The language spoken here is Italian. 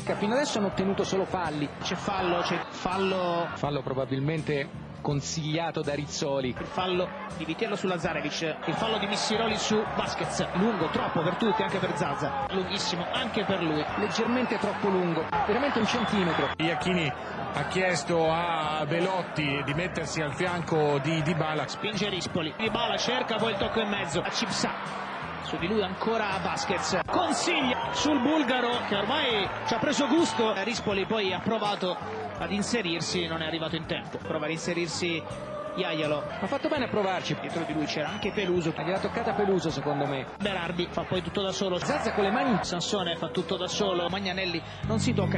Fino adesso hanno ottenuto solo falli. C'è fallo, c'è fallo. Fallo probabilmente consigliato da Rizzoli. Il fallo di Vitello su Lazarevic, il fallo di Missiroli su Vasquez, lungo, troppo per tutti, anche per Zazza, lunghissimo anche per lui. Leggermente troppo lungo, veramente un centimetro. Iacchini ha chiesto a Velotti di mettersi al fianco di Dybala. Spinge Rispoli, Dybala cerca poi il tocco in mezzo, a Cipsa. Su di lui ancora Vasquez, consiglia sul bulgaro che ormai ci ha preso gusto. Rispoli poi ha provato ad inserirsi, non è arrivato in tempo. Prova ad inserirsi Iaialo. Ha fatto bene a provarci. Dietro di lui c'era anche Peluso. Gliela toccata Peluso secondo me. Berardi fa poi tutto da solo. Zazza con le mani. Sansone fa tutto da solo. Magnanelli non si tocca.